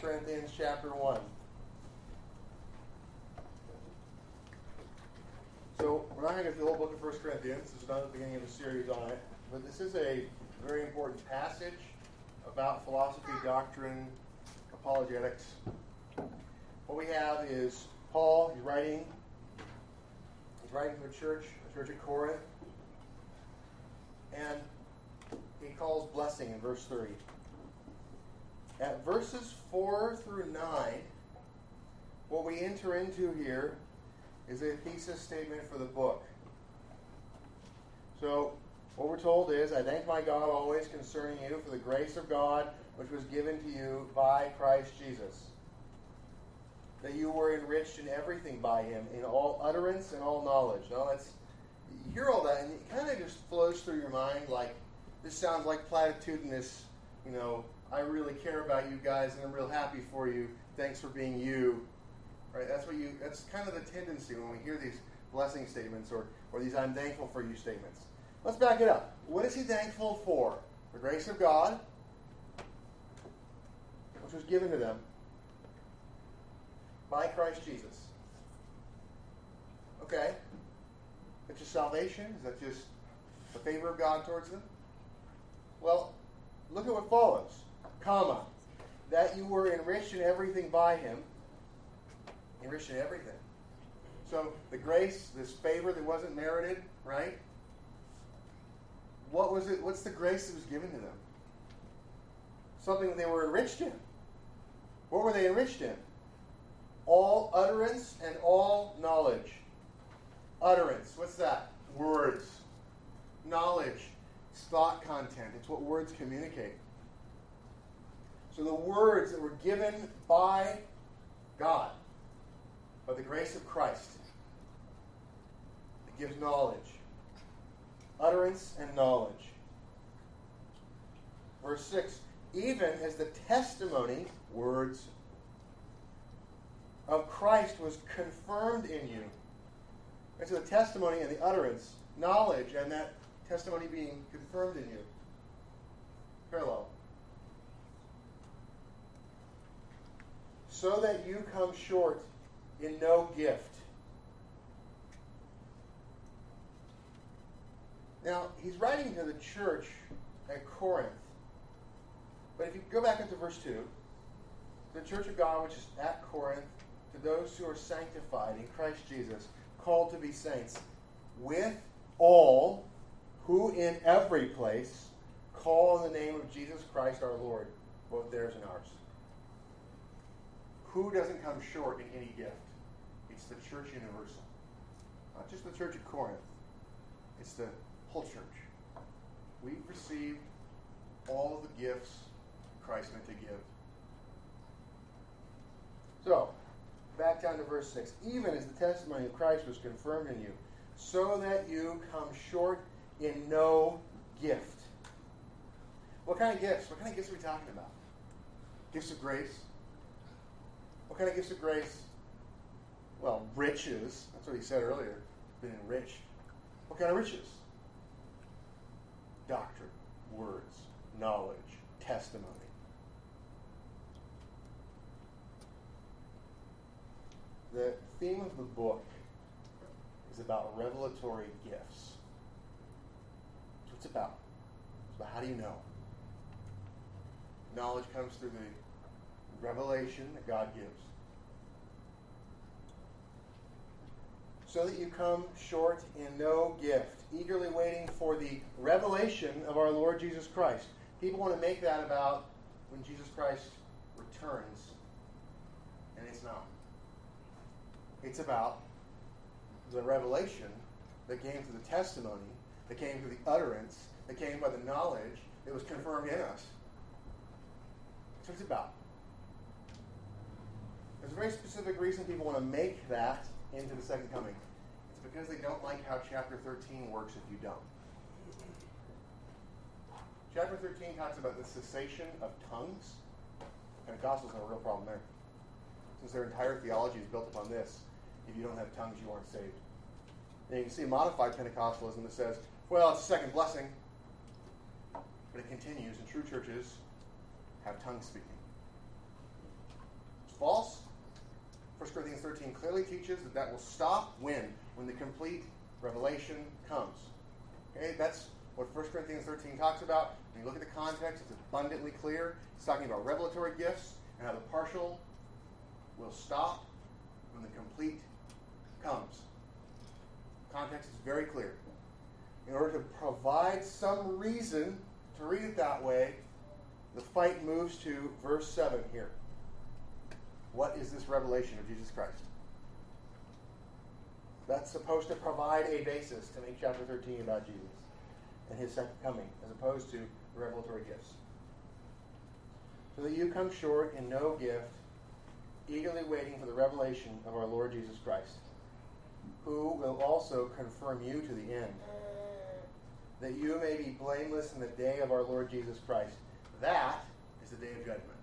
Corinthians chapter 1. So, we're not going to through the whole book of 1 Corinthians. This is not the beginning of a series on it. But this is a very important passage about philosophy, doctrine, apologetics. What we have is Paul, he's writing, he's writing to a church, a church at Corinth, and he calls blessing in verse 3. At verses 4 through 9, what we enter into here is a thesis statement for the book. So, what we're told is, I thank my God always concerning you for the grace of God which was given to you by Christ Jesus. That you were enriched in everything by him, in all utterance and all knowledge. Now, that's, you hear all that, and it kind of just flows through your mind like, this sounds like platitudinous, you know, I really care about you guys and I'm real happy for you. Thanks for being you. Right? That's what you that's kind of the tendency when we hear these blessing statements or, or these I'm thankful for you statements. Let's back it up. What is he thankful for? The grace of God, which was given to them by Christ Jesus. Okay? That's just salvation? Is that just the favor of God towards them? Well, look at what follows. Comma. That you were enriched in everything by him. Enriched in everything. So the grace, this favor that wasn't merited, right? What was it? What's the grace that was given to them? Something they were enriched in. What were they enriched in? All utterance and all knowledge. Utterance. What's that? Words. Knowledge. It's thought content. It's what words communicate. So the words that were given by God, by the grace of Christ, it gives knowledge. Utterance and knowledge. Verse 6 Even as the testimony, words, of Christ was confirmed in you. And so the testimony and the utterance, knowledge, and that testimony being confirmed in you. Parallel. So that you come short in no gift. Now, he's writing to the church at Corinth. But if you go back into verse 2, the church of God, which is at Corinth, to those who are sanctified in Christ Jesus, called to be saints, with all who in every place call on the name of Jesus Christ our Lord, both theirs and ours. Who doesn't come short in any gift? It's the church universal. Not just the church of Corinth, it's the whole church. We've received all the gifts Christ meant to give. So, back down to verse 6. Even as the testimony of Christ was confirmed in you, so that you come short in no gift. What kind of gifts? What kind of gifts are we talking about? Gifts of grace? What kind of gifts of grace? Well, riches. That's what he said earlier. Being enriched. What kind of riches? Doctrine, words, knowledge, testimony. The theme of the book is about revelatory gifts. That's what it's about. It's about how do you know? Knowledge comes through the revelation that God gives. So that you come short in no gift, eagerly waiting for the revelation of our Lord Jesus Christ. People want to make that about when Jesus Christ returns, and it's not. It's about the revelation that came through the testimony, that came through the utterance, that came by the knowledge that was confirmed in us. That's what it's about. There's a very specific reason people want to make that into the second coming. It's because they don't like how chapter 13 works if you don't. Chapter 13 talks about the cessation of tongues. Pentecostals have a real problem there. Since their entire theology is built upon this if you don't have tongues, you aren't saved. And you can see modified Pentecostalism that says, well, it's a second blessing. But it continues, and true churches have tongue speaking. It's false. 1 Corinthians 13 clearly teaches that that will stop when? When the complete revelation comes. Okay, that's what 1 Corinthians 13 talks about. When you look at the context, it's abundantly clear. It's talking about revelatory gifts and how the partial will stop when the complete comes. Context is very clear. In order to provide some reason to read it that way, the fight moves to verse 7 here. What is this revelation of Jesus Christ? That's supposed to provide a basis to make chapter 13 about Jesus and his second coming, as opposed to revelatory gifts. So that you come short in no gift, eagerly waiting for the revelation of our Lord Jesus Christ, who will also confirm you to the end, that you may be blameless in the day of our Lord Jesus Christ. That is the day of judgment.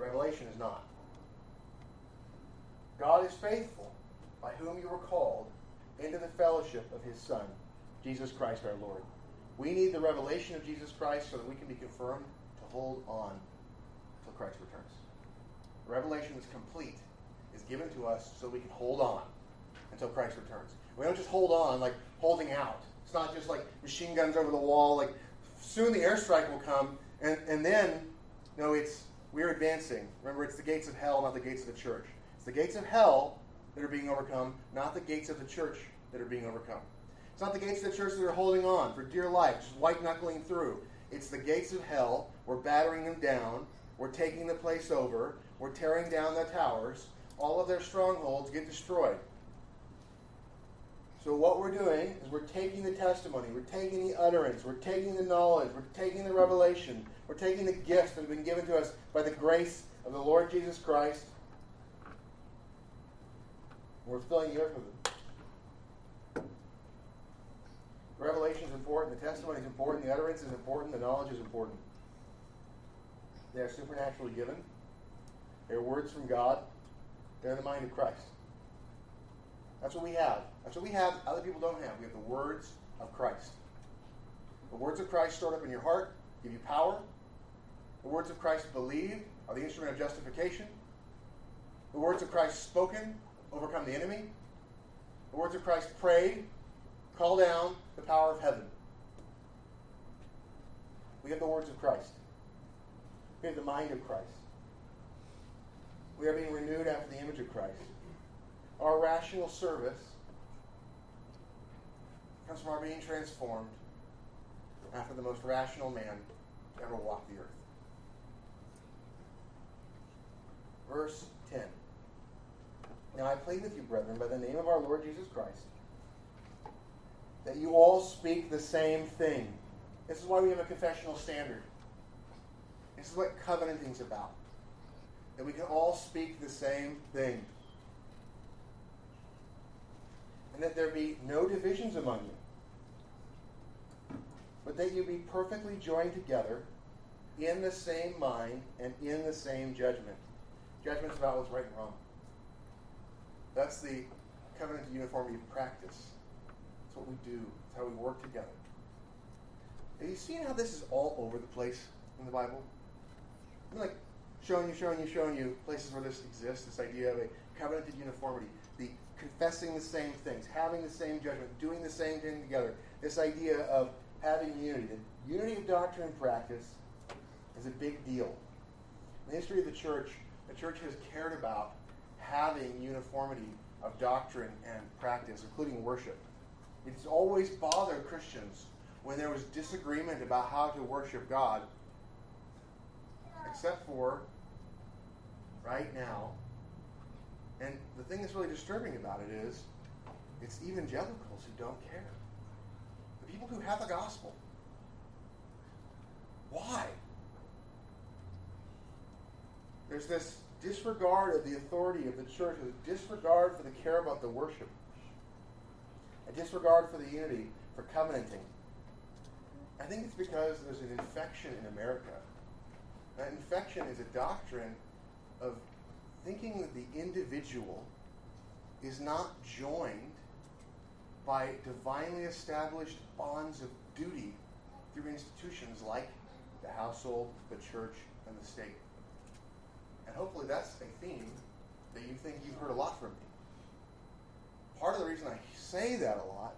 Revelation is not. God is faithful, by whom you were called into the fellowship of his Son, Jesus Christ our Lord. We need the revelation of Jesus Christ so that we can be confirmed to hold on until Christ returns. The revelation is complete, is given to us so we can hold on until Christ returns. We don't just hold on like holding out. It's not just like machine guns over the wall, like soon the airstrike will come, and, and then, no, it's we're advancing. Remember, it's the gates of hell, not the gates of the church. It's the gates of hell that are being overcome, not the gates of the church that are being overcome. It's not the gates of the church that are holding on for dear life, just white knuckling through. It's the gates of hell. We're battering them down. We're taking the place over. We're tearing down the towers. All of their strongholds get destroyed. So, what we're doing is we're taking the testimony, we're taking the utterance, we're taking the knowledge, we're taking the revelation, we're taking the gifts that have been given to us by the grace of the Lord Jesus Christ. We're filling the earth with it. The revelation is important, the testimony is important, the utterance is important, the knowledge is important. They are supernaturally given. They're words from God. They're in the mind of Christ. That's what we have. That's what we have. Other people don't have. We have the words of Christ. The words of Christ stored up in your heart give you power. The words of Christ believed are the instrument of justification. The words of Christ spoken overcome the enemy. The words of Christ prayed call down the power of heaven. We have the words of Christ. We have the mind of Christ. We are being renewed after the image of Christ. Our rational service comes from our being transformed after the most rational man to ever walk the earth. Verse 10. Now I plead with you, brethren, by the name of our Lord Jesus Christ, that you all speak the same thing. This is why we have a confessional standard. This is what covenanting's about. That we can all speak the same thing and that there be no divisions among you, but that you be perfectly joined together in the same mind and in the same judgment. Judgment's about what's right and wrong. That's the covenant of uniformity of practice. That's what we do. It's how we work together. Have you seen how this is all over the place in the Bible? I'm like showing you, showing you, showing you places where this exists, this idea of a covenanted uniformity the confessing the same things, having the same judgment, doing the same thing together. This idea of having unity. The unity of doctrine and practice is a big deal. In the history of the church, the church has cared about having uniformity of doctrine and practice, including worship. It's always bothered Christians when there was disagreement about how to worship God, except for right now and the thing that's really disturbing about it is it's evangelicals who don't care. The people who have the gospel. Why? There's this disregard of the authority of the church, a disregard for the care about the worship, a disregard for the unity, for covenanting. I think it's because there's an infection in America. That infection is a doctrine of thinking that the individual is not joined by divinely established bonds of duty through institutions like the household, the church, and the state. And hopefully that's a theme that you think you've heard a lot from me. Part of the reason I say that a lot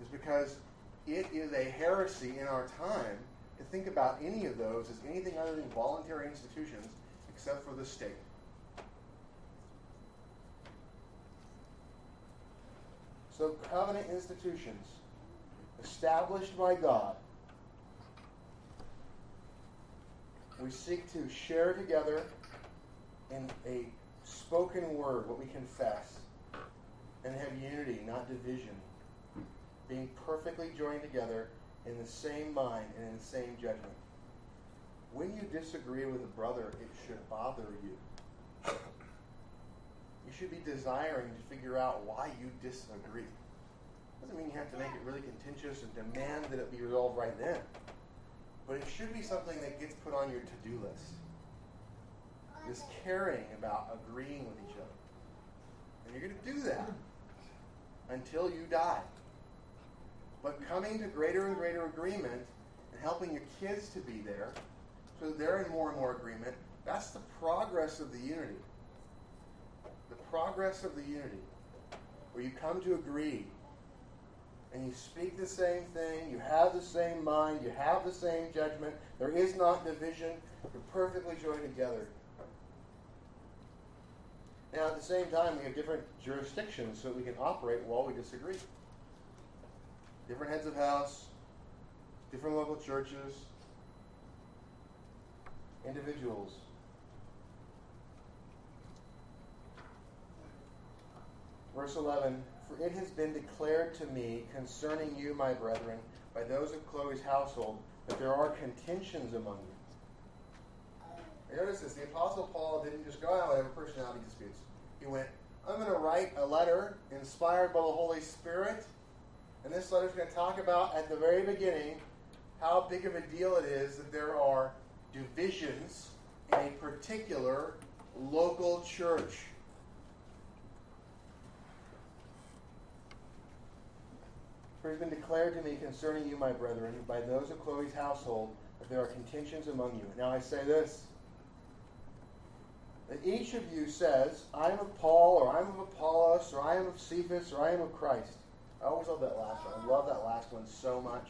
is because it is a heresy in our time to think about any of those as anything other than voluntary institutions except for the state. So, covenant institutions established by God, we seek to share together in a spoken word what we confess and have unity, not division, being perfectly joined together in the same mind and in the same judgment. When you disagree with a brother, it should bother you. You should be desiring to figure out why you disagree. Doesn't mean you have to make it really contentious and demand that it be resolved right then. But it should be something that gets put on your to-do list. This caring about agreeing with each other. And you're going to do that until you die. But coming to greater and greater agreement and helping your kids to be there so they're in more and more agreement, that's the progress of the unity. The progress of the unity. Where you come to agree and you speak the same thing, you have the same mind, you have the same judgment, there is not division, you're perfectly joined together. Now, at the same time, we have different jurisdictions so that we can operate while we disagree different heads of house, different local churches, individuals. Verse 11 For it has been declared to me concerning you, my brethren, by those of Chloe's household, that there are contentions among you. Notice this the Apostle Paul didn't just go out have personality disputes. He went, I'm going to write a letter inspired by the Holy Spirit and this letter is going to talk about at the very beginning how big of a deal it is that there are divisions in a particular local church. For it has been declared to me concerning you, my brethren, by those of Chloe's household, that there are contentions among you. Now I say this that each of you says, I am of Paul, or I am of Apollos, or I am of Cephas, or I am of Christ. I always love that last one. I love that last one so much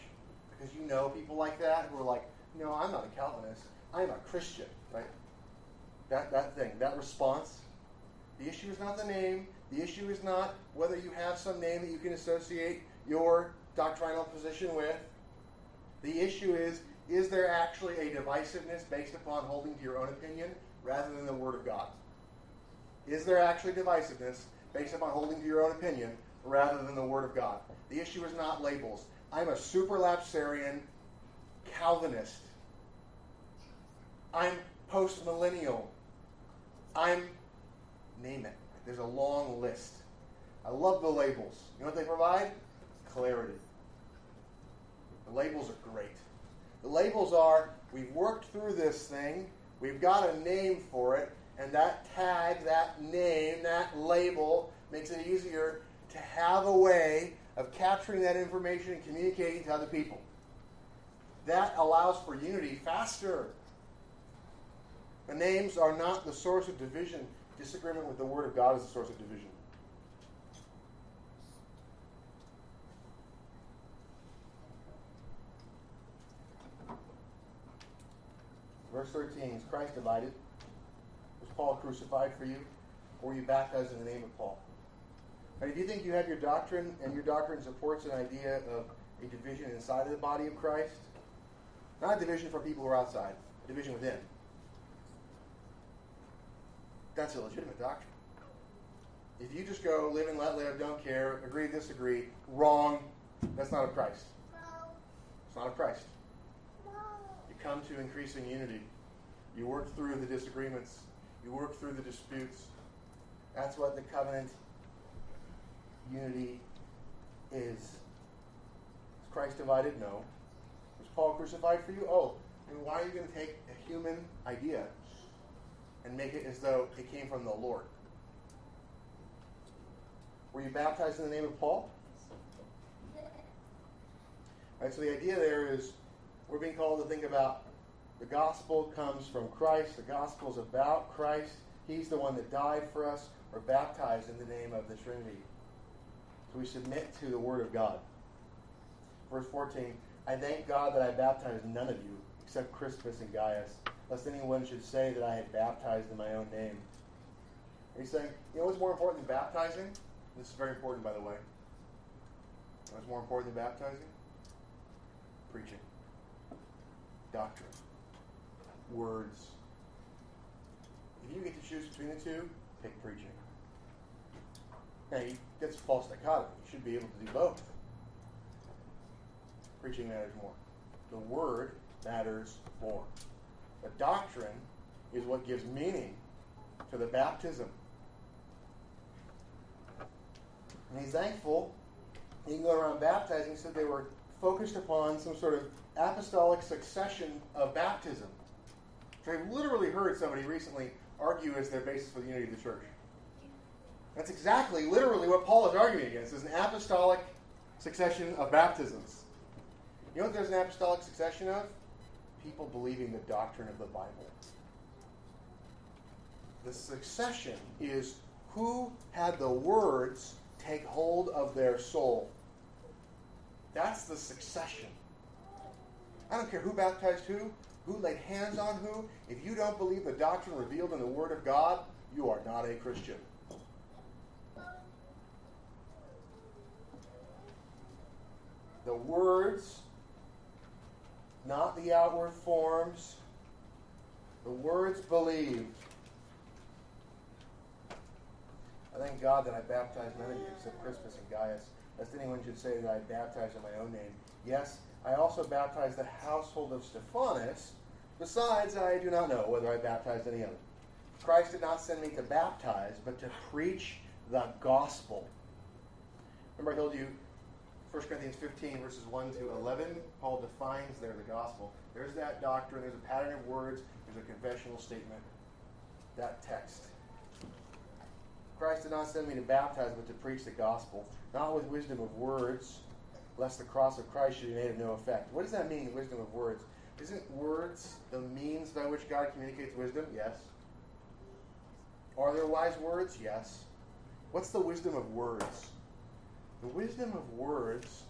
because you know people like that who are like, no, I'm not a Calvinist. I'm a Christian, right? That, that thing, that response. The issue is not the name. The issue is not whether you have some name that you can associate your doctrinal position with. The issue is is there actually a divisiveness based upon holding to your own opinion rather than the Word of God? Is there actually divisiveness based upon holding to your own opinion rather than the Word of God. The issue is not labels. I'm a supralapsarian Calvinist. I'm postmillennial. I'm, name it. There's a long list. I love the labels. You know what they provide? Clarity. The labels are great. The labels are we've worked through this thing, we've got a name for it, and that tag, that name, that label makes it easier to have a way of capturing that information and communicating to other people. That allows for unity faster. The names are not the source of division. Disagreement with the Word of God is the source of division. Verse 13 Is Christ divided? Was Paul crucified for you? Or were you baptized in the name of Paul? And if you think you have your doctrine and your doctrine supports an idea of a division inside of the body of Christ, not a division for people who are outside, a division within, that's a legitimate doctrine. If you just go live and let live, don't care, agree, disagree, wrong, that's not of Christ. It's not of Christ. Come to increasing unity. You work through the disagreements. You work through the disputes. That's what the covenant unity is. Is Christ divided? No. Was Paul crucified for you? Oh, and why are you going to take a human idea and make it as though it came from the Lord? Were you baptized in the name of Paul? All right, so the idea there is we're being called to think about The gospel comes from Christ. The gospel is about Christ. He's the one that died for us. We're baptized in the name of the Trinity. So we submit to the Word of God. Verse 14 I thank God that I baptized none of you except Crispus and Gaius, lest anyone should say that I had baptized in my own name. He's saying, you know what's more important than baptizing? This is very important, by the way. What's more important than baptizing? Preaching, doctrine, words. If you get to choose between the two, pick preaching. Now, that's a false dichotomy. You should be able to do both. Preaching matters more. The word matters more. The doctrine is what gives meaning to the baptism. And he's thankful he can go around baptizing, so they were focused upon some sort of apostolic succession of baptism. So I've literally heard somebody recently argue as their basis for the unity of the church. That's exactly, literally, what Paul is arguing against, is an apostolic succession of baptisms. You know what there's an apostolic succession of? People believing the doctrine of the Bible. The succession is who had the words take hold of their soul. That's the succession. I don't care who baptized who, who laid hands on who. If you don't believe the doctrine revealed in the Word of God, you are not a Christian. The words, not the outward forms. The words believed. I thank God that I baptized none of you except Crispus and Gaius, lest anyone should say that I baptized in my own name. Yes, I also baptized the household of Stephanas. Besides, I do not know whether I baptized any other. Christ did not send me to baptize, but to preach the gospel. Remember, I told you 1 Corinthians 15, verses 1 to 11, Paul defines there the gospel. There's that doctrine, there's a pattern of words, there's a confessional statement. That text. Christ did not send me to baptize, but to preach the gospel, not with wisdom of words, lest the cross of Christ should be made of no effect. What does that mean, wisdom of words? Isn't words the means by which God communicates wisdom? Yes. Are there wise words? Yes. What's the wisdom of words? The wisdom of words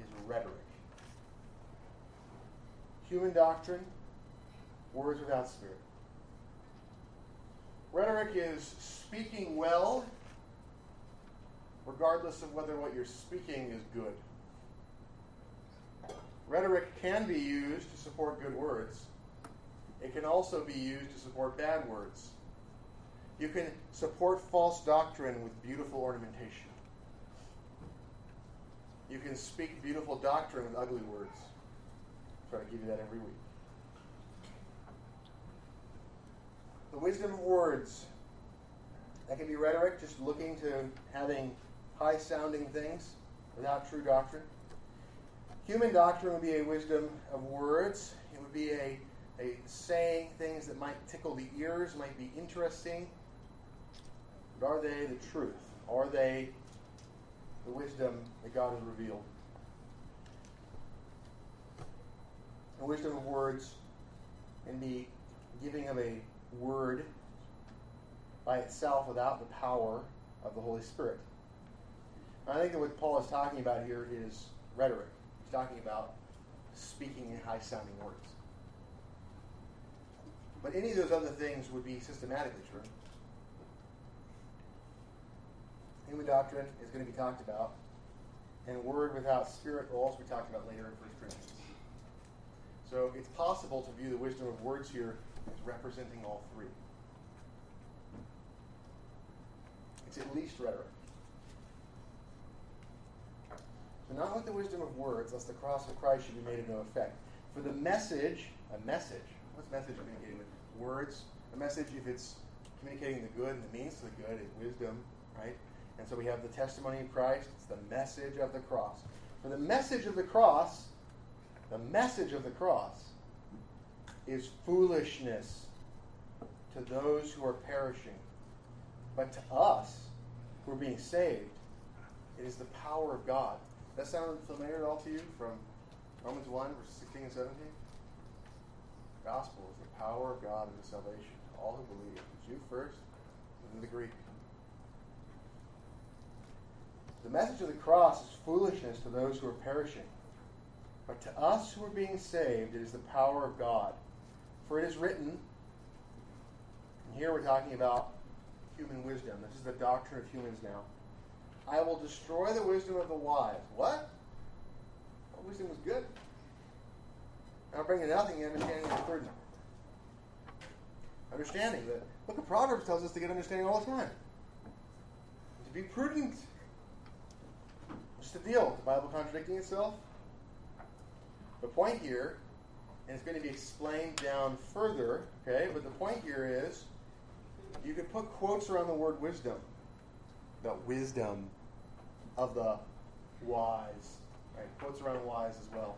is rhetoric. Human doctrine, words without spirit. Rhetoric is speaking well, regardless of whether what you're speaking is good. Rhetoric can be used to support good words. It can also be used to support bad words. You can support false doctrine with beautiful ornamentation. You can speak beautiful doctrine with ugly words. I Try to give you that every week. The wisdom of words. That can be rhetoric, just looking to having high sounding things without true doctrine. Human doctrine would be a wisdom of words. It would be a, a saying things that might tickle the ears, might be interesting. But are they the truth? Are they the wisdom that God has revealed. The wisdom of words and the giving of a word by itself without the power of the Holy Spirit. I think that what Paul is talking about here is rhetoric. He's talking about speaking in high sounding words. But any of those other things would be systematically true. Human doctrine is going to be talked about, and word without spirit will also be talked about later in 1 Corinthians. So it's possible to view the wisdom of words here as representing all three. It's at least rhetoric. So not with the wisdom of words, lest the cross of Christ should be made of no effect. For the message, a message, what's message communicating with? Words. A message, if it's communicating the good and the means to the good, is wisdom, right? And so we have the testimony of Christ. It's the message of the cross. For the message of the cross, the message of the cross is foolishness to those who are perishing. But to us who are being saved, it is the power of God. That sound familiar at all to you from Romans 1, verses 16 and 17? The Gospel is the power of God unto salvation to all who believe, the Jew first, and then the Greek. The message of the cross is foolishness to those who are perishing. But to us who are being saved, it is the power of God. For it is written, and here we're talking about human wisdom. This is the doctrine of humans now. I will destroy the wisdom of the wise. What? Well, wisdom was good. I'll bring to nothing the understanding of the prudent. Understanding. The book of Proverbs tells us to get understanding all the time. To be prudent. What's the deal? The Bible contradicting itself? The point here, and it's going to be explained down further, okay, but the point here is you could put quotes around the word wisdom. The wisdom of the wise. Right? Quotes around wise as well.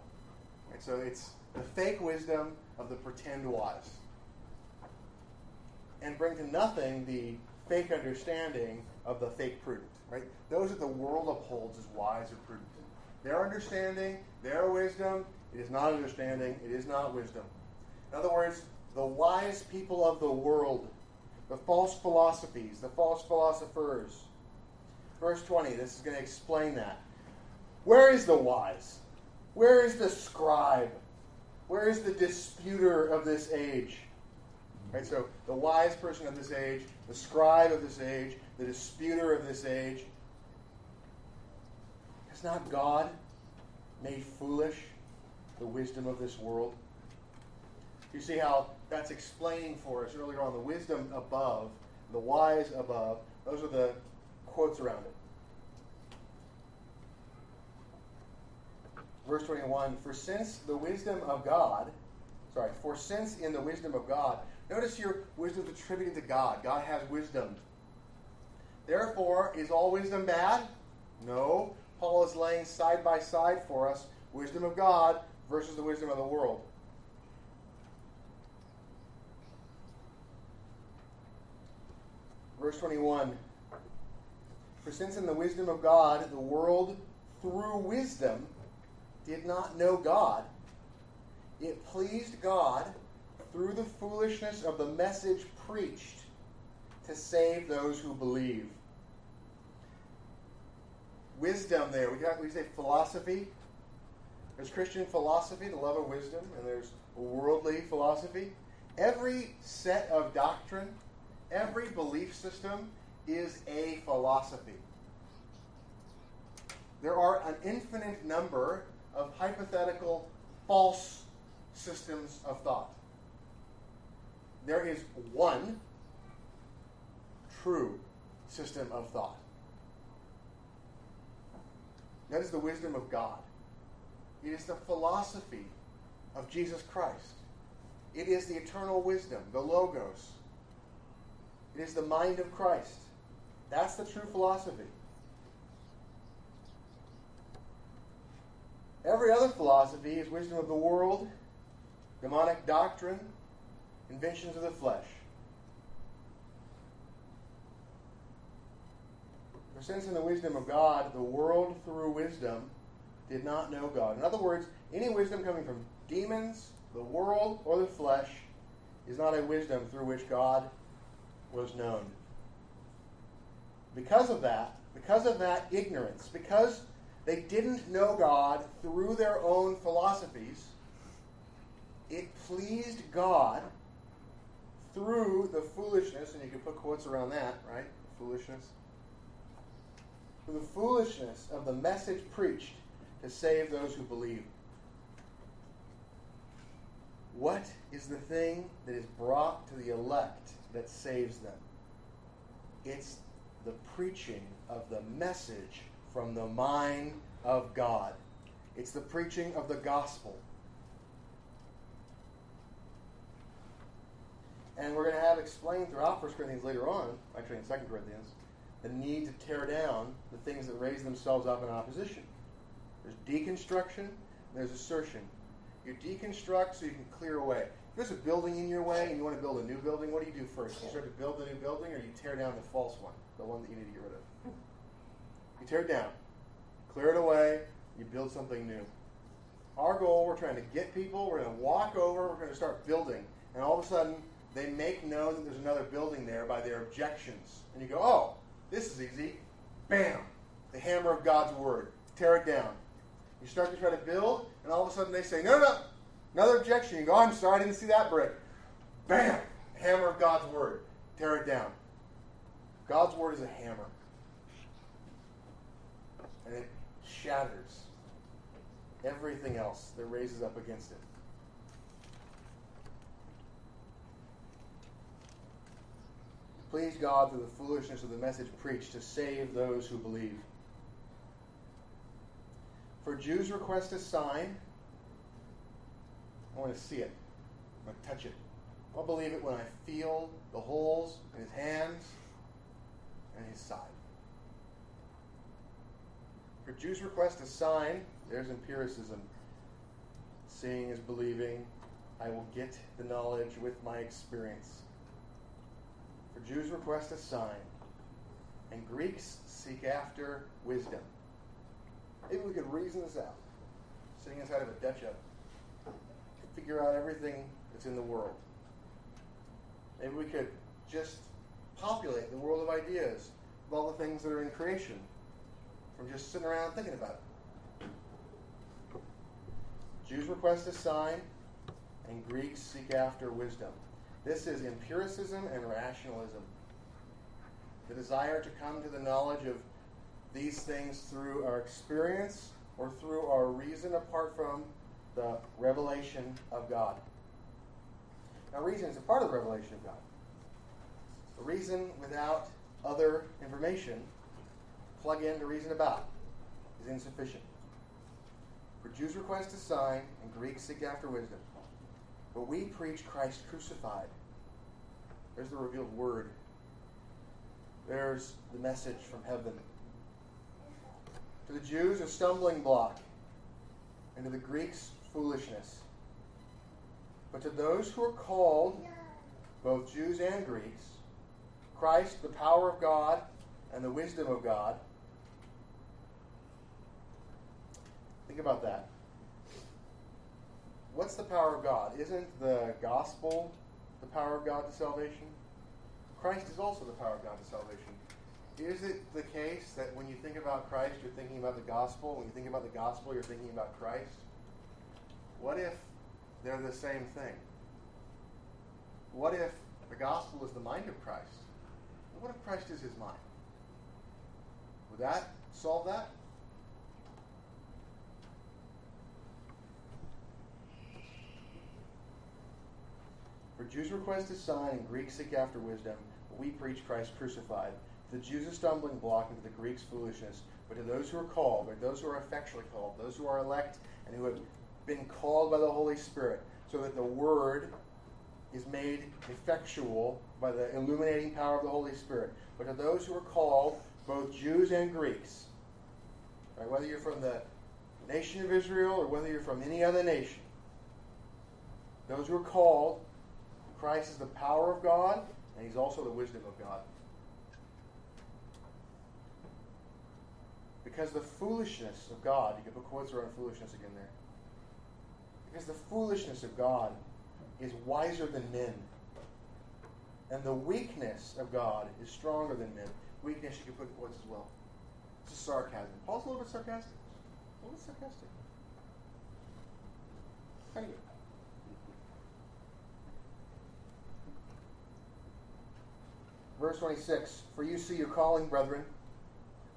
Right? So it's the fake wisdom of the pretend wise. And bring to nothing the fake understanding of the fake prudent. Right? Those that the world upholds as wise or prudent. Their understanding, their wisdom, it is not understanding, it is not wisdom. In other words, the wise people of the world, the false philosophies, the false philosophers. Verse 20, this is going to explain that. Where is the wise? Where is the scribe? Where is the disputer of this age? Right, so the wise person of this age, the scribe of this age, the disputer of this age. Has not God made foolish the wisdom of this world? You see how that's explaining for us earlier on the wisdom above, the wise above. Those are the quotes around it. Verse 21 For since the wisdom of God, sorry, for since in the wisdom of God, notice here wisdom is attributed to God. God has wisdom. Therefore, is all wisdom bad? No. Paul is laying side by side for us wisdom of God versus the wisdom of the world. Verse 21 For since in the wisdom of God, the world through wisdom did not know God, it pleased God through the foolishness of the message preached to save those who believe. Wisdom there, we, got, we say philosophy. There's Christian philosophy, the love of wisdom, and there's worldly philosophy. Every set of doctrine, every belief system is a philosophy. There are an infinite number of hypothetical false systems of thought. There is one true system of thought. That is the wisdom of God. It is the philosophy of Jesus Christ. It is the eternal wisdom, the Logos. It is the mind of Christ. That's the true philosophy. Every other philosophy is wisdom of the world, demonic doctrine, inventions of the flesh. For since in the wisdom of God, the world through wisdom did not know God. In other words, any wisdom coming from demons, the world, or the flesh is not a wisdom through which God was known. Because of that, because of that ignorance, because they didn't know God through their own philosophies, it pleased God through the foolishness, and you can put quotes around that, right? Foolishness. Through the foolishness of the message preached to save those who believe. What is the thing that is brought to the elect that saves them? It's the preaching of the message from the mind of God. It's the preaching of the gospel. And we're going to have explained throughout 1 Corinthians later on, actually in 2 Corinthians, the need to tear down the things that raise themselves up in opposition. There's deconstruction, there's assertion. You deconstruct so you can clear away. If there's a building in your way and you want to build a new building, what do you do first? You start to build the new building or you tear down the false one, the one that you need to get rid of? You tear it down, clear it away, you build something new. Our goal, we're trying to get people, we're going to walk over, we're going to start building. And all of a sudden, they make known that there's another building there by their objections. And you go, oh, this is easy. Bam! The hammer of God's word. Tear it down. You start to try to build, and all of a sudden they say, no, no, no. Another objection. You go, oh, I'm sorry, I didn't see that brick. Bam! Hammer of God's word. Tear it down. God's word is a hammer. And it shatters everything else that raises up against it. Please God through the foolishness of the message preached to save those who believe. For Jews request a sign, I want to see it. I want to touch it. I'll believe it when I feel the holes in his hands and his side. For Jews request a sign, there's empiricism. Seeing is believing. I will get the knowledge with my experience. For Jews request a sign, and Greeks seek after wisdom. Maybe we could reason this out, sitting inside of a Dutch oven, figure out everything that's in the world. Maybe we could just populate the world of ideas with all the things that are in creation from just sitting around thinking about it. Jews request a sign, and Greeks seek after wisdom. This is empiricism and rationalism. The desire to come to the knowledge of these things through our experience or through our reason apart from the revelation of God. Now, reason is a part of the revelation of God. The reason without other information, plug in to reason about, is insufficient. For Jews request a sign, and Greeks seek after wisdom. But we preach Christ crucified. There's the revealed word. There's the message from heaven. To the Jews, a stumbling block, and to the Greeks, foolishness. But to those who are called, both Jews and Greeks, Christ, the power of God and the wisdom of God. Think about that. What's the power of God? Isn't the gospel the power of God to salvation? Christ is also the power of God to salvation. Is it the case that when you think about Christ, you're thinking about the gospel? When you think about the gospel, you're thinking about Christ? What if they're the same thing? What if the gospel is the mind of Christ? what if Christ is his mind? Would that solve that? For Jews request a sign and Greeks seek after wisdom, but we preach Christ crucified. The Jews a stumbling block, and to the Greeks foolishness. But to those who are called, or those who are effectually called, those who are elect, and who have been called by the Holy Spirit, so that the word is made effectual by the illuminating power of the Holy Spirit. But to those who are called, both Jews and Greeks, right, whether you're from the nation of Israel or whether you're from any other nation, those who are called, Christ is the power of God, and He's also the wisdom of God. Because the foolishness of God, you can put quotes around foolishness again there. Because the foolishness of God is wiser than men. And the weakness of God is stronger than men. Weakness, you can put quotes as well. It's a sarcasm. Paul's a little bit sarcastic. A little bit sarcastic. Of good. Verse 26 For you see your calling, brethren,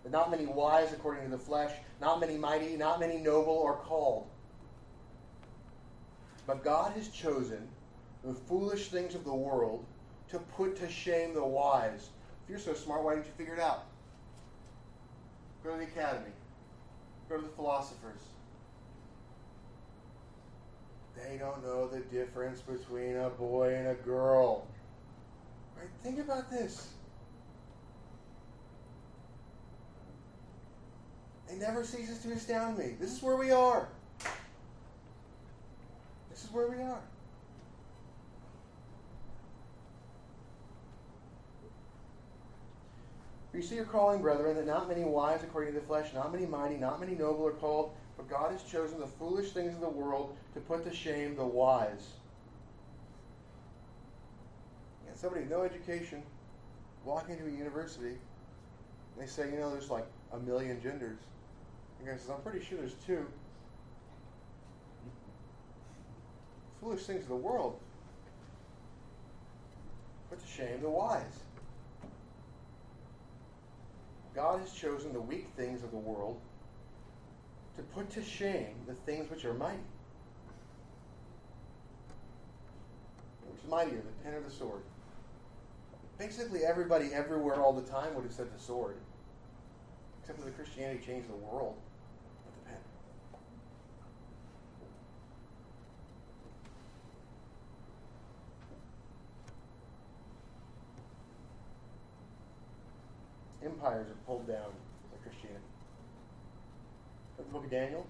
that not many wise according to the flesh, not many mighty, not many noble are called. But God has chosen the foolish things of the world to put to shame the wise. If you're so smart, why didn't you figure it out? Go to the academy. Go to the philosophers. They don't know the difference between a boy and a girl. Right? Think about this. It never ceases to astound me. This is where we are. This is where we are. For you see your calling, brethren, that not many wise according to the flesh, not many mighty, not many noble are called, but God has chosen the foolish things of the world to put to shame the wise. And somebody with no education walking into a university, they say, you know, there's like a million genders. The guy says, I'm pretty sure there's two. Foolish things of the world. Put to shame the wise. God has chosen the weak things of the world to put to shame the things which are mighty. Which is mightier, the pen or the sword? Basically, everybody everywhere all the time would have said the sword. Except that the Christianity changed the world with the pen. Empires are pulled down by Christianity. the book of Daniel,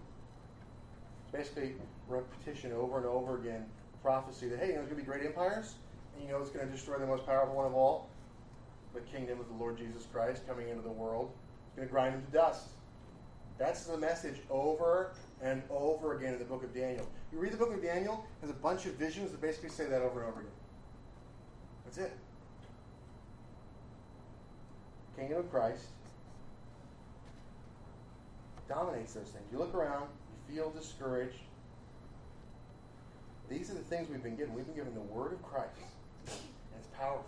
it's basically repetition over and over again, prophecy that, hey, you know, there's going to be great empires, and you know it's going to destroy the most powerful one of all, the kingdom of the Lord Jesus Christ coming into the world. It's going to grind them to dust. That's the message over and over again in the book of Daniel. You read the book of Daniel, there's a bunch of visions that basically say that over and over again. That's it. Kingdom of Christ dominates those things. You look around, you feel discouraged. These are the things we've been given. We've been given the Word of Christ, and it's powerful.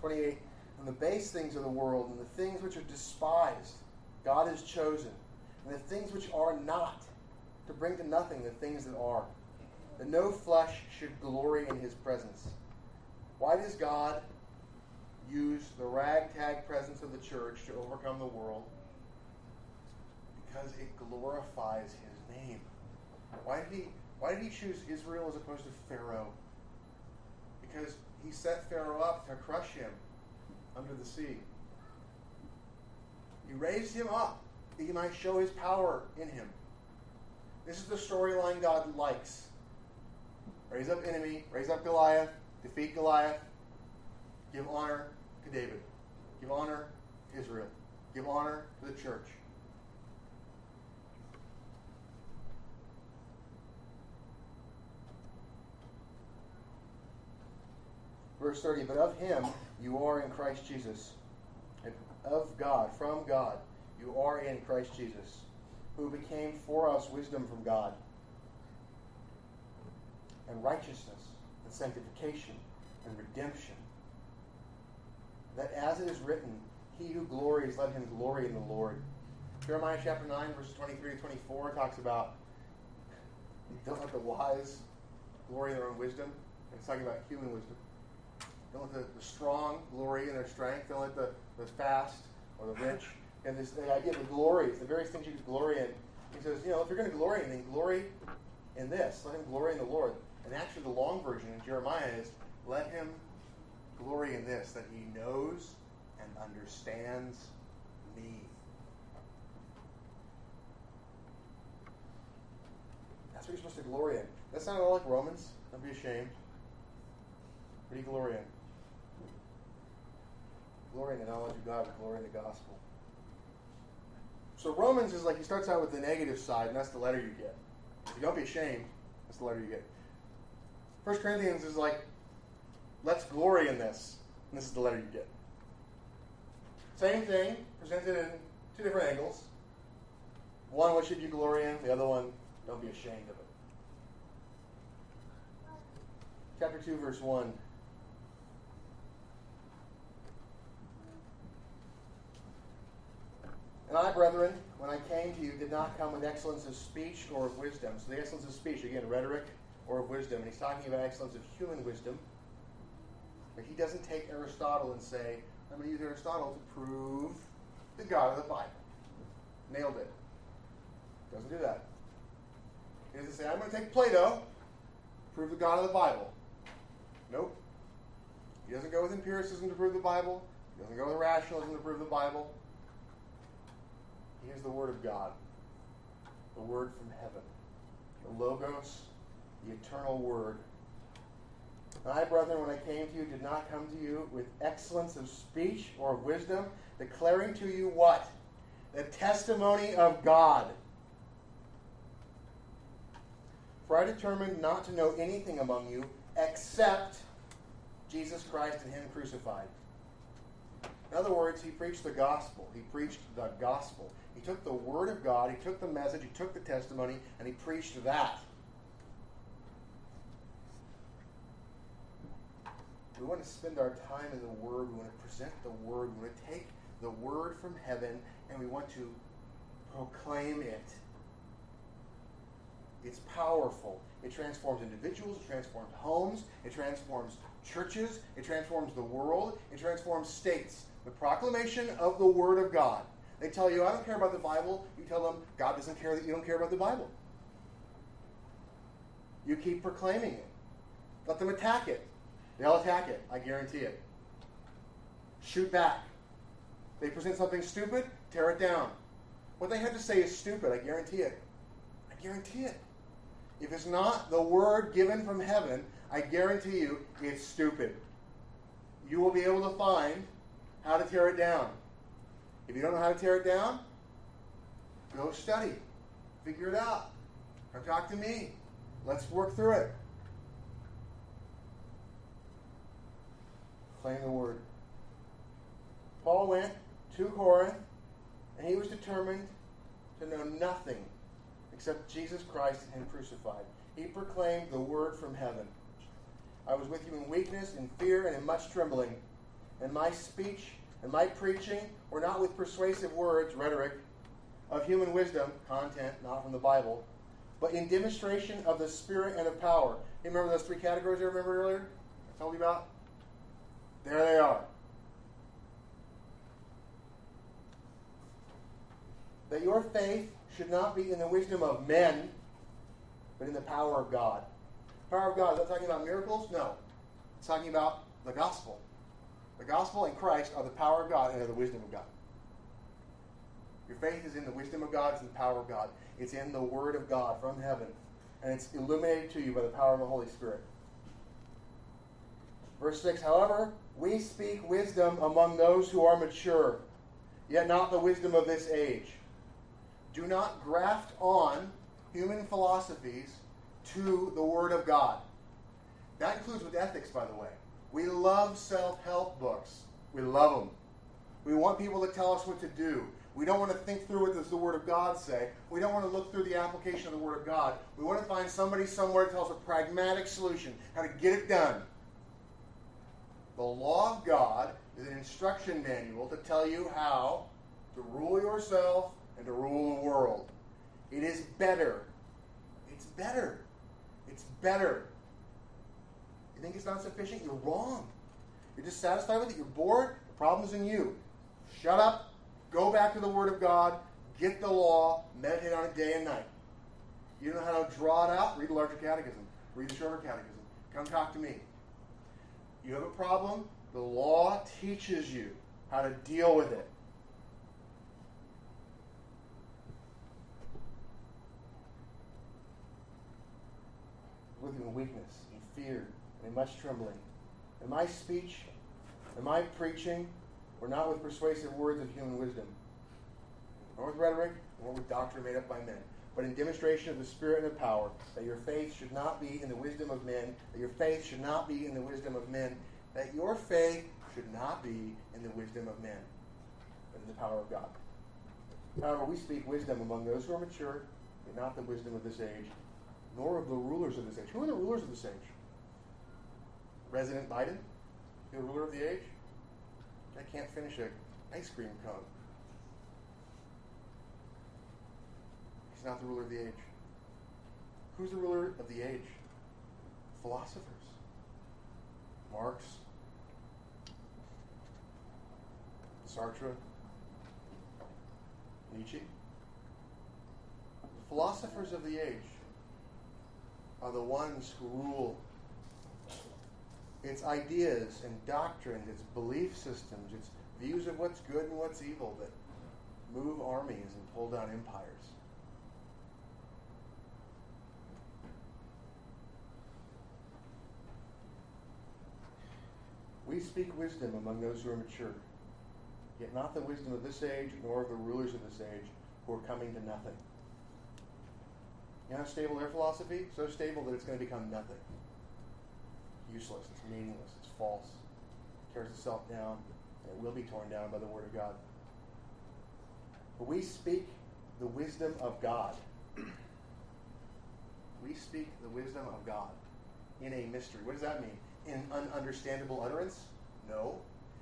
28. And the base things of the world and the things which are despised, God has chosen, and the things which are not, to bring to nothing the things that are, that no flesh should glory in his presence. Why does God use the ragtag presence of the church to overcome the world? Because it glorifies his name. Why did he why did he choose Israel as opposed to Pharaoh? Because he set Pharaoh up to crush him under the sea. He raised him up that he might show his power in him. This is the storyline God likes. Raise up enemy, raise up Goliath, defeat Goliath, give honor to David, give honor to Israel, give honor to the church. Verse 30, but of him you are in Christ Jesus. And of God, from God, you are in Christ Jesus, who became for us wisdom from God, and righteousness, and sanctification, and redemption. That as it is written, he who glories, let him glory in the Lord. Jeremiah chapter 9, verses 23 to 24 talks about don't let the wise glory in their own wisdom. And it's talking about human wisdom. Don't let the, the strong glory in their strength. Don't let the, the fast or the rich. And this the idea of the glory the various things you can glory in. He says, you know, if you're going to glory in anything, glory in this. Let him glory in the Lord. And actually, the long version in Jeremiah is, let him glory in this, that he knows and understands me. That's what you're supposed to glory in. That's not all like Romans. Don't be ashamed. What do you glory in? glory in the knowledge of God, glory in the gospel. So Romans is like he starts out with the negative side, and that's the letter you get. If You don't be ashamed. That's the letter you get. First Corinthians is like, let's glory in this, and this is the letter you get. Same thing, presented in two different angles. One, what should you glory in? The other one, don't be ashamed of it. Chapter 2, verse 1. And I, brethren, when I came to you, did not come with excellence of speech or of wisdom. So the excellence of speech, again, rhetoric or of wisdom. And he's talking about excellence of human wisdom. But he doesn't take Aristotle and say, I'm going to use Aristotle to prove the God of the Bible. Nailed it. Doesn't do that. He doesn't say, I'm going to take Plato, prove the God of the Bible. Nope. He doesn't go with empiricism to prove the Bible. He doesn't go with rationalism to prove the Bible. Here's the Word of God, the Word from heaven, the Logos, the eternal Word. And I, brethren, when I came to you, did not come to you with excellence of speech or of wisdom, declaring to you what? The testimony of God. For I determined not to know anything among you except Jesus Christ and Him crucified. In other words, he preached the gospel. He preached the gospel. He took the word of God, he took the message, he took the testimony, and he preached that. We want to spend our time in the Word. We want to present the Word. We want to take the Word from heaven and we want to proclaim it. It's powerful. It transforms individuals, it transforms homes, it transforms churches, it transforms the world, it transforms states. The proclamation of the Word of God. They tell you, I don't care about the Bible. You tell them, God doesn't care that you don't care about the Bible. You keep proclaiming it. Let them attack it. They'll attack it. I guarantee it. Shoot back. They present something stupid, tear it down. What they have to say is stupid. I guarantee it. I guarantee it. If it's not the word given from heaven, I guarantee you it's stupid. You will be able to find how to tear it down. If you don't know how to tear it down, go study. Figure it out. Come talk to me. Let's work through it. Claim the word. Paul went to Corinth, and he was determined to know nothing except Jesus Christ and Him crucified. He proclaimed the word from heaven. I was with you in weakness, in fear, and in much trembling. And my speech and my preaching were not with persuasive words, rhetoric, of human wisdom, content, not from the Bible, but in demonstration of the Spirit and of power. You remember those three categories I remember earlier? I told you about? There they are. That your faith should not be in the wisdom of men, but in the power of God. Power of God, is that talking about miracles? No. It's talking about the gospel. The gospel and Christ are the power of God and are the wisdom of God. Your faith is in the wisdom of God, it's in the power of God. It's in the Word of God from heaven. And it's illuminated to you by the power of the Holy Spirit. Verse 6 However, we speak wisdom among those who are mature, yet not the wisdom of this age. Do not graft on human philosophies to the Word of God. That includes with ethics, by the way. We love self help books. We love them. We want people to tell us what to do. We don't want to think through what does the Word of God say. We don't want to look through the application of the Word of God. We want to find somebody somewhere to tell us a pragmatic solution, how to get it done. The law of God is an instruction manual to tell you how to rule yourself and to rule the world. It is better. It's better. It's better. You think it's not sufficient? You're wrong. You're dissatisfied with it? You're bored? The problem's in you. Shut up. Go back to the Word of God. Get the law. Meditate on it day and night. You don't know how to draw it out? Read the larger catechism. Read the shorter catechism. Come talk to me. You have a problem? The law teaches you how to deal with it. With in weakness, in fear, and in much trembling. And my speech and my preaching were not with persuasive words of human wisdom, nor with rhetoric, nor with doctrine made up by men, but in demonstration of the Spirit and of power, that your faith should not be in the wisdom of men, that your faith should not be in the wisdom of men, that your faith should not be in the wisdom of men, but in the power of God. However, we speak wisdom among those who are mature, but not the wisdom of this age, nor of the rulers of this age. Who are the rulers of this age? President Biden, the ruler of the age? I can't finish an ice cream cone. Not the ruler of the age. Who's the ruler of the age? Philosophers. Marx, Sartre, Nietzsche. The philosophers of the age are the ones who rule its ideas and doctrines, its belief systems, its views of what's good and what's evil that move armies and pull down empires. We speak wisdom among those who are mature, yet not the wisdom of this age, nor of the rulers of this age, who are coming to nothing. You know, stable their philosophy? So stable that it's going to become nothing. Useless, it's meaningless, it's false, it tears itself down, and it will be torn down by the Word of God. But we speak the wisdom of God. we speak the wisdom of God in a mystery. What does that mean? In ununderstandable utterance? No.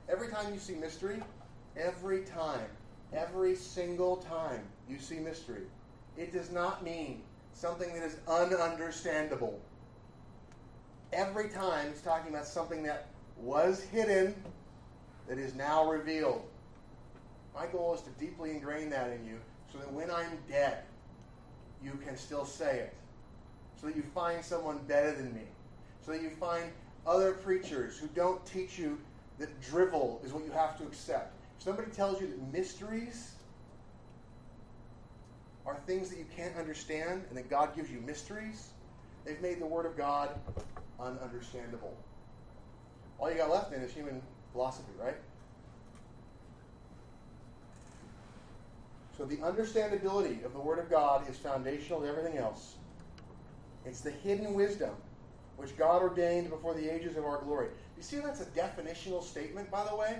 Every time you see mystery, every time, every single time you see mystery, it does not mean something that is ununderstandable. Every time it's talking about something that was hidden that is now revealed. My goal is to deeply ingrain that in you so that when I'm dead, you can still say it. So that you find someone better than me. So that you find other preachers who don't teach you that drivel is what you have to accept. If somebody tells you that mysteries are things that you can't understand and that God gives you mysteries, they've made the Word of God ununderstandable. All you got left then is human philosophy, right? So the understandability of the Word of God is foundational to everything else. It's the hidden wisdom which God ordained before the ages of our glory. You see, that's a definitional statement, by the way.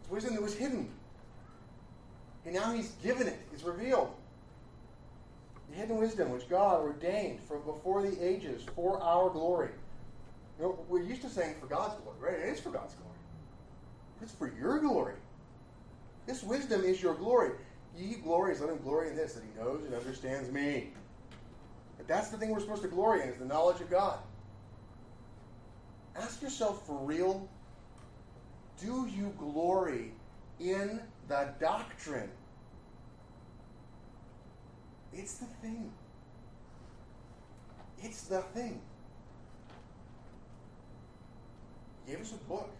It's wisdom that was hidden. And now He's given it, it's revealed. The hidden wisdom which God ordained from before the ages for our glory. You know, we're used to saying for God's glory, right? It is for God's glory. It's for your glory. This wisdom is your glory. Ye glories, let him glory in this, that he knows and understands me. But that's the thing we're supposed to glory in, is the knowledge of God. Ask yourself for real, do you glory in the doctrine? It's the thing. It's the thing. Give us a book.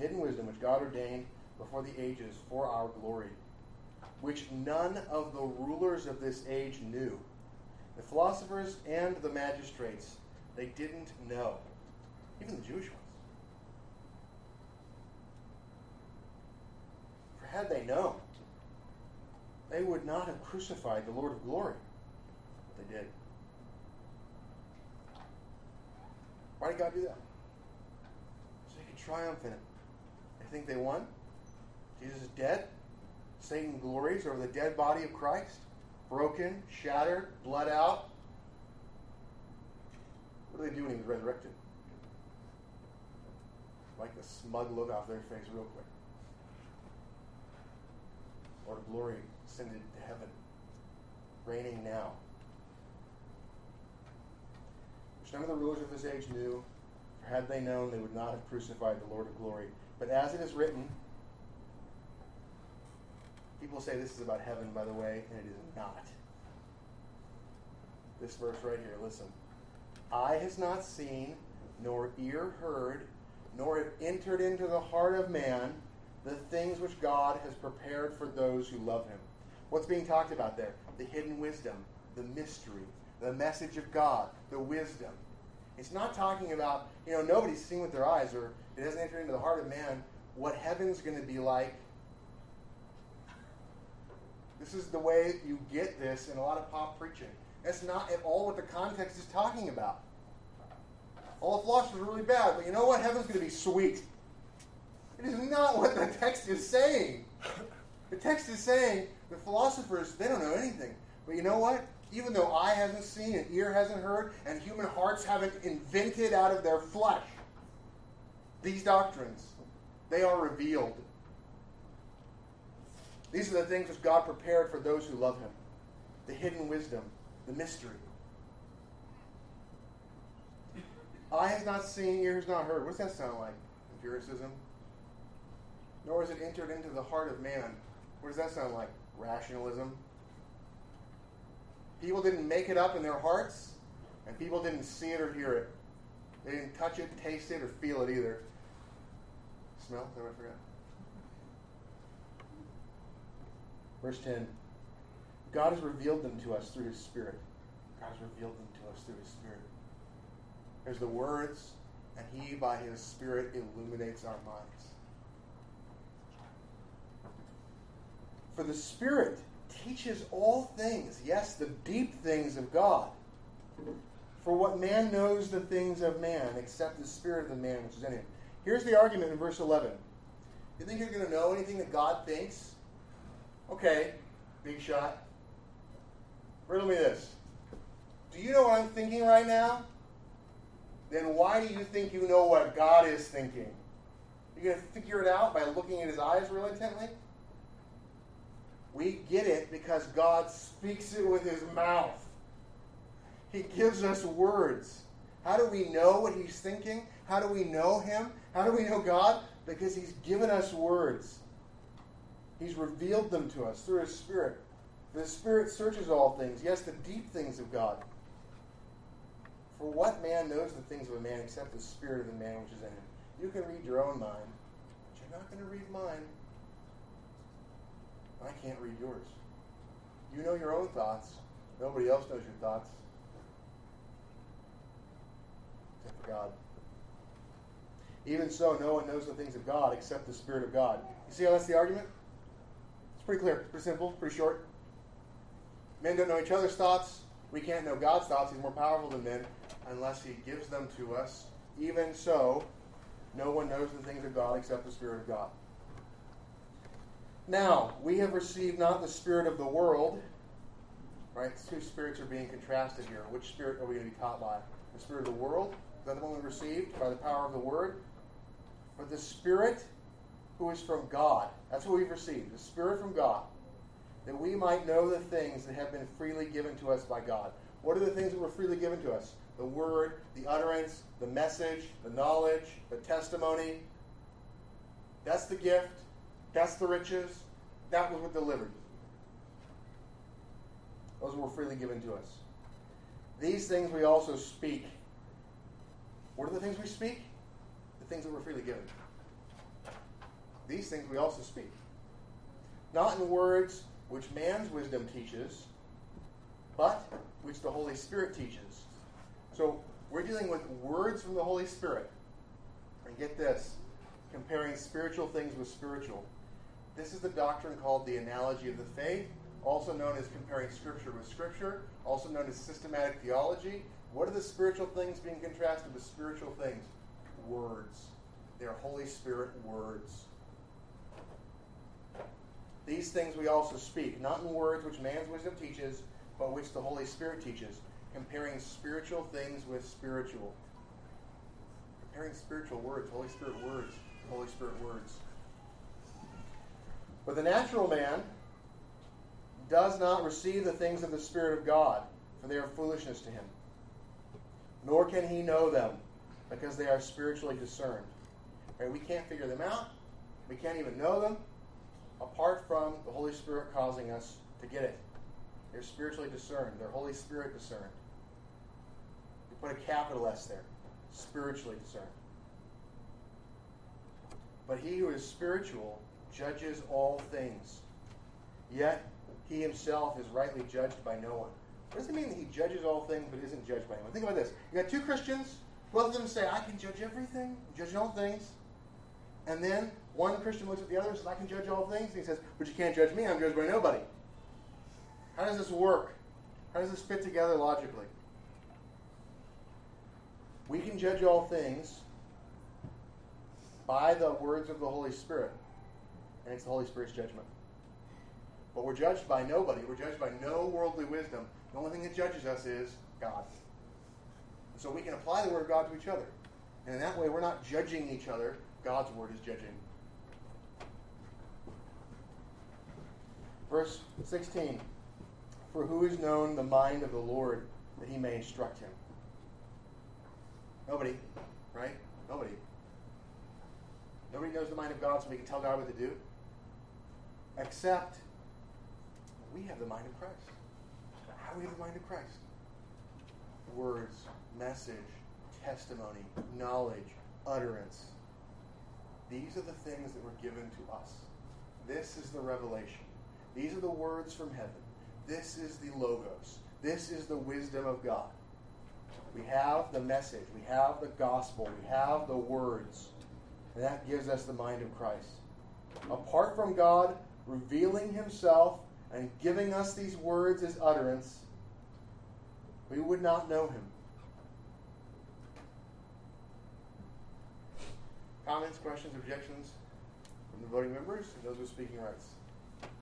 Hidden wisdom which God ordained before the ages for our glory, which none of the rulers of this age knew. The philosophers and the magistrates, they didn't know. Even the Jewish ones. For had they known, they would not have crucified the Lord of glory. But they did. Why did God do that? So he could triumph in it. Think they won. Jesus is dead. Satan glories over the dead body of Christ. Broken, shattered, blood out. What do they do when he was resurrected? Like the smug look off their face real quick. Lord of glory ascended to heaven, reigning now. Which none of the rulers of this age knew, for had they known, they would not have crucified the Lord of glory. But as it is written, people say this is about heaven, by the way, and it is not. This verse right here, listen. Eye has not seen, nor ear heard, nor have entered into the heart of man the things which God has prepared for those who love him. What's being talked about there? The hidden wisdom, the mystery, the message of God, the wisdom. It's not talking about, you know, nobody's seen with their eyes or it hasn't entered into the heart of man what heaven's going to be like. This is the way you get this in a lot of pop preaching. That's not at all what the context is talking about. All the philosophers are really bad, but you know what? Heaven's going to be sweet. It is not what the text is saying. The text is saying the philosophers, they don't know anything. But you know what? Even though eye hasn't seen and ear hasn't heard, and human hearts haven't invented out of their flesh these doctrines, they are revealed. These are the things which God prepared for those who love Him the hidden wisdom, the mystery. Eye has not seen, ear has not heard. What does that sound like? Empiricism? Nor has it entered into the heart of man. What does that sound like? Rationalism? People didn't make it up in their hearts, and people didn't see it or hear it. They didn't touch it, taste it, or feel it either. Smell? What I forgot? Verse 10 God has revealed them to us through His Spirit. God has revealed them to us through His Spirit. There's the words and He, by His Spirit, illuminates our minds. For the Spirit teaches all things, yes, the deep things of God. For what man knows the things of man, except the Spirit of the man which is in him. Here's the argument in verse 11. You think you're going to know anything that God thinks? Okay, big shot. Riddle me this. Do you know what I'm thinking right now? Then why do you think you know what God is thinking? You're going to figure it out by looking at his eyes real intently? We get it because God speaks it with his mouth. He gives us words. How do we know what he's thinking? How do we know him? How do we know God? Because he's given us words. He's revealed them to us through his Spirit. The Spirit searches all things, yes, the deep things of God. For what man knows the things of a man except the Spirit of the man which is in him? You can read your own mind, but you're not going to read mine. I can't read yours. You know your own thoughts. Nobody else knows your thoughts. For God. Even so, no one knows the things of God except the Spirit of God. You see how that's the argument? It's pretty clear, pretty simple, pretty short. Men don't know each other's thoughts. We can't know God's thoughts. He's more powerful than men unless He gives them to us. Even so, no one knows the things of God except the Spirit of God. Now, we have received not the Spirit of the world. Right? Two spirits are being contrasted here. Which spirit are we going to be taught by? The Spirit of the world? Is that the one we received by the power of the Word? But the Spirit who is from God. That's what we've received. The Spirit from God. That we might know the things that have been freely given to us by God. What are the things that were freely given to us? The Word, the utterance, the message, the knowledge, the testimony. That's the gift. That's the riches. That was what delivered. Those were freely given to us. These things we also speak. What are the things we speak? The things that were freely given. These things we also speak. Not in words which man's wisdom teaches, but which the Holy Spirit teaches. So we're dealing with words from the Holy Spirit. And get this comparing spiritual things with spiritual. This is the doctrine called the analogy of the faith, also known as comparing Scripture with Scripture, also known as systematic theology. What are the spiritual things being contrasted with spiritual things? Words. They are Holy Spirit words. These things we also speak, not in words which man's wisdom teaches, but which the Holy Spirit teaches, comparing spiritual things with spiritual. Comparing spiritual words, Holy Spirit words, Holy Spirit words. But the natural man does not receive the things of the Spirit of God, for they are foolishness to him. Nor can he know them, because they are spiritually discerned. Right? We can't figure them out. We can't even know them apart from the Holy Spirit causing us to get it. They're spiritually discerned. They're Holy Spirit discerned. We put a capital S there. Spiritually discerned. But he who is spiritual judges all things. Yet he himself is rightly judged by no one. What does it mean that he judges all things but isn't judged by anyone? Think about this. You got two Christians, both of them say, I can judge everything, judge all things. And then one Christian looks at the other and says, I can judge all things. And he says, But you can't judge me, I'm judged by nobody. How does this work? How does this fit together logically? We can judge all things by the words of the Holy Spirit, and it's the Holy Spirit's judgment. But we're judged by nobody. We're judged by no worldly wisdom. The only thing that judges us is God. So we can apply the Word of God to each other. And in that way, we're not judging each other. God's Word is judging. Verse 16 For who has known the mind of the Lord that he may instruct him? Nobody, right? Nobody. Nobody knows the mind of God so we can tell God what to do. Except we have the mind of Christ. How we have the mind of Christ? Words, message, testimony, knowledge, utterance. These are the things that were given to us. This is the revelation. These are the words from heaven. This is the Logos. This is the wisdom of God. We have the message, we have the gospel, we have the words, and that gives us the mind of Christ. Apart from God revealing Himself and giving us these words as utterance, we would not know Him. Comments, questions, objections from the voting members and those with speaking rights?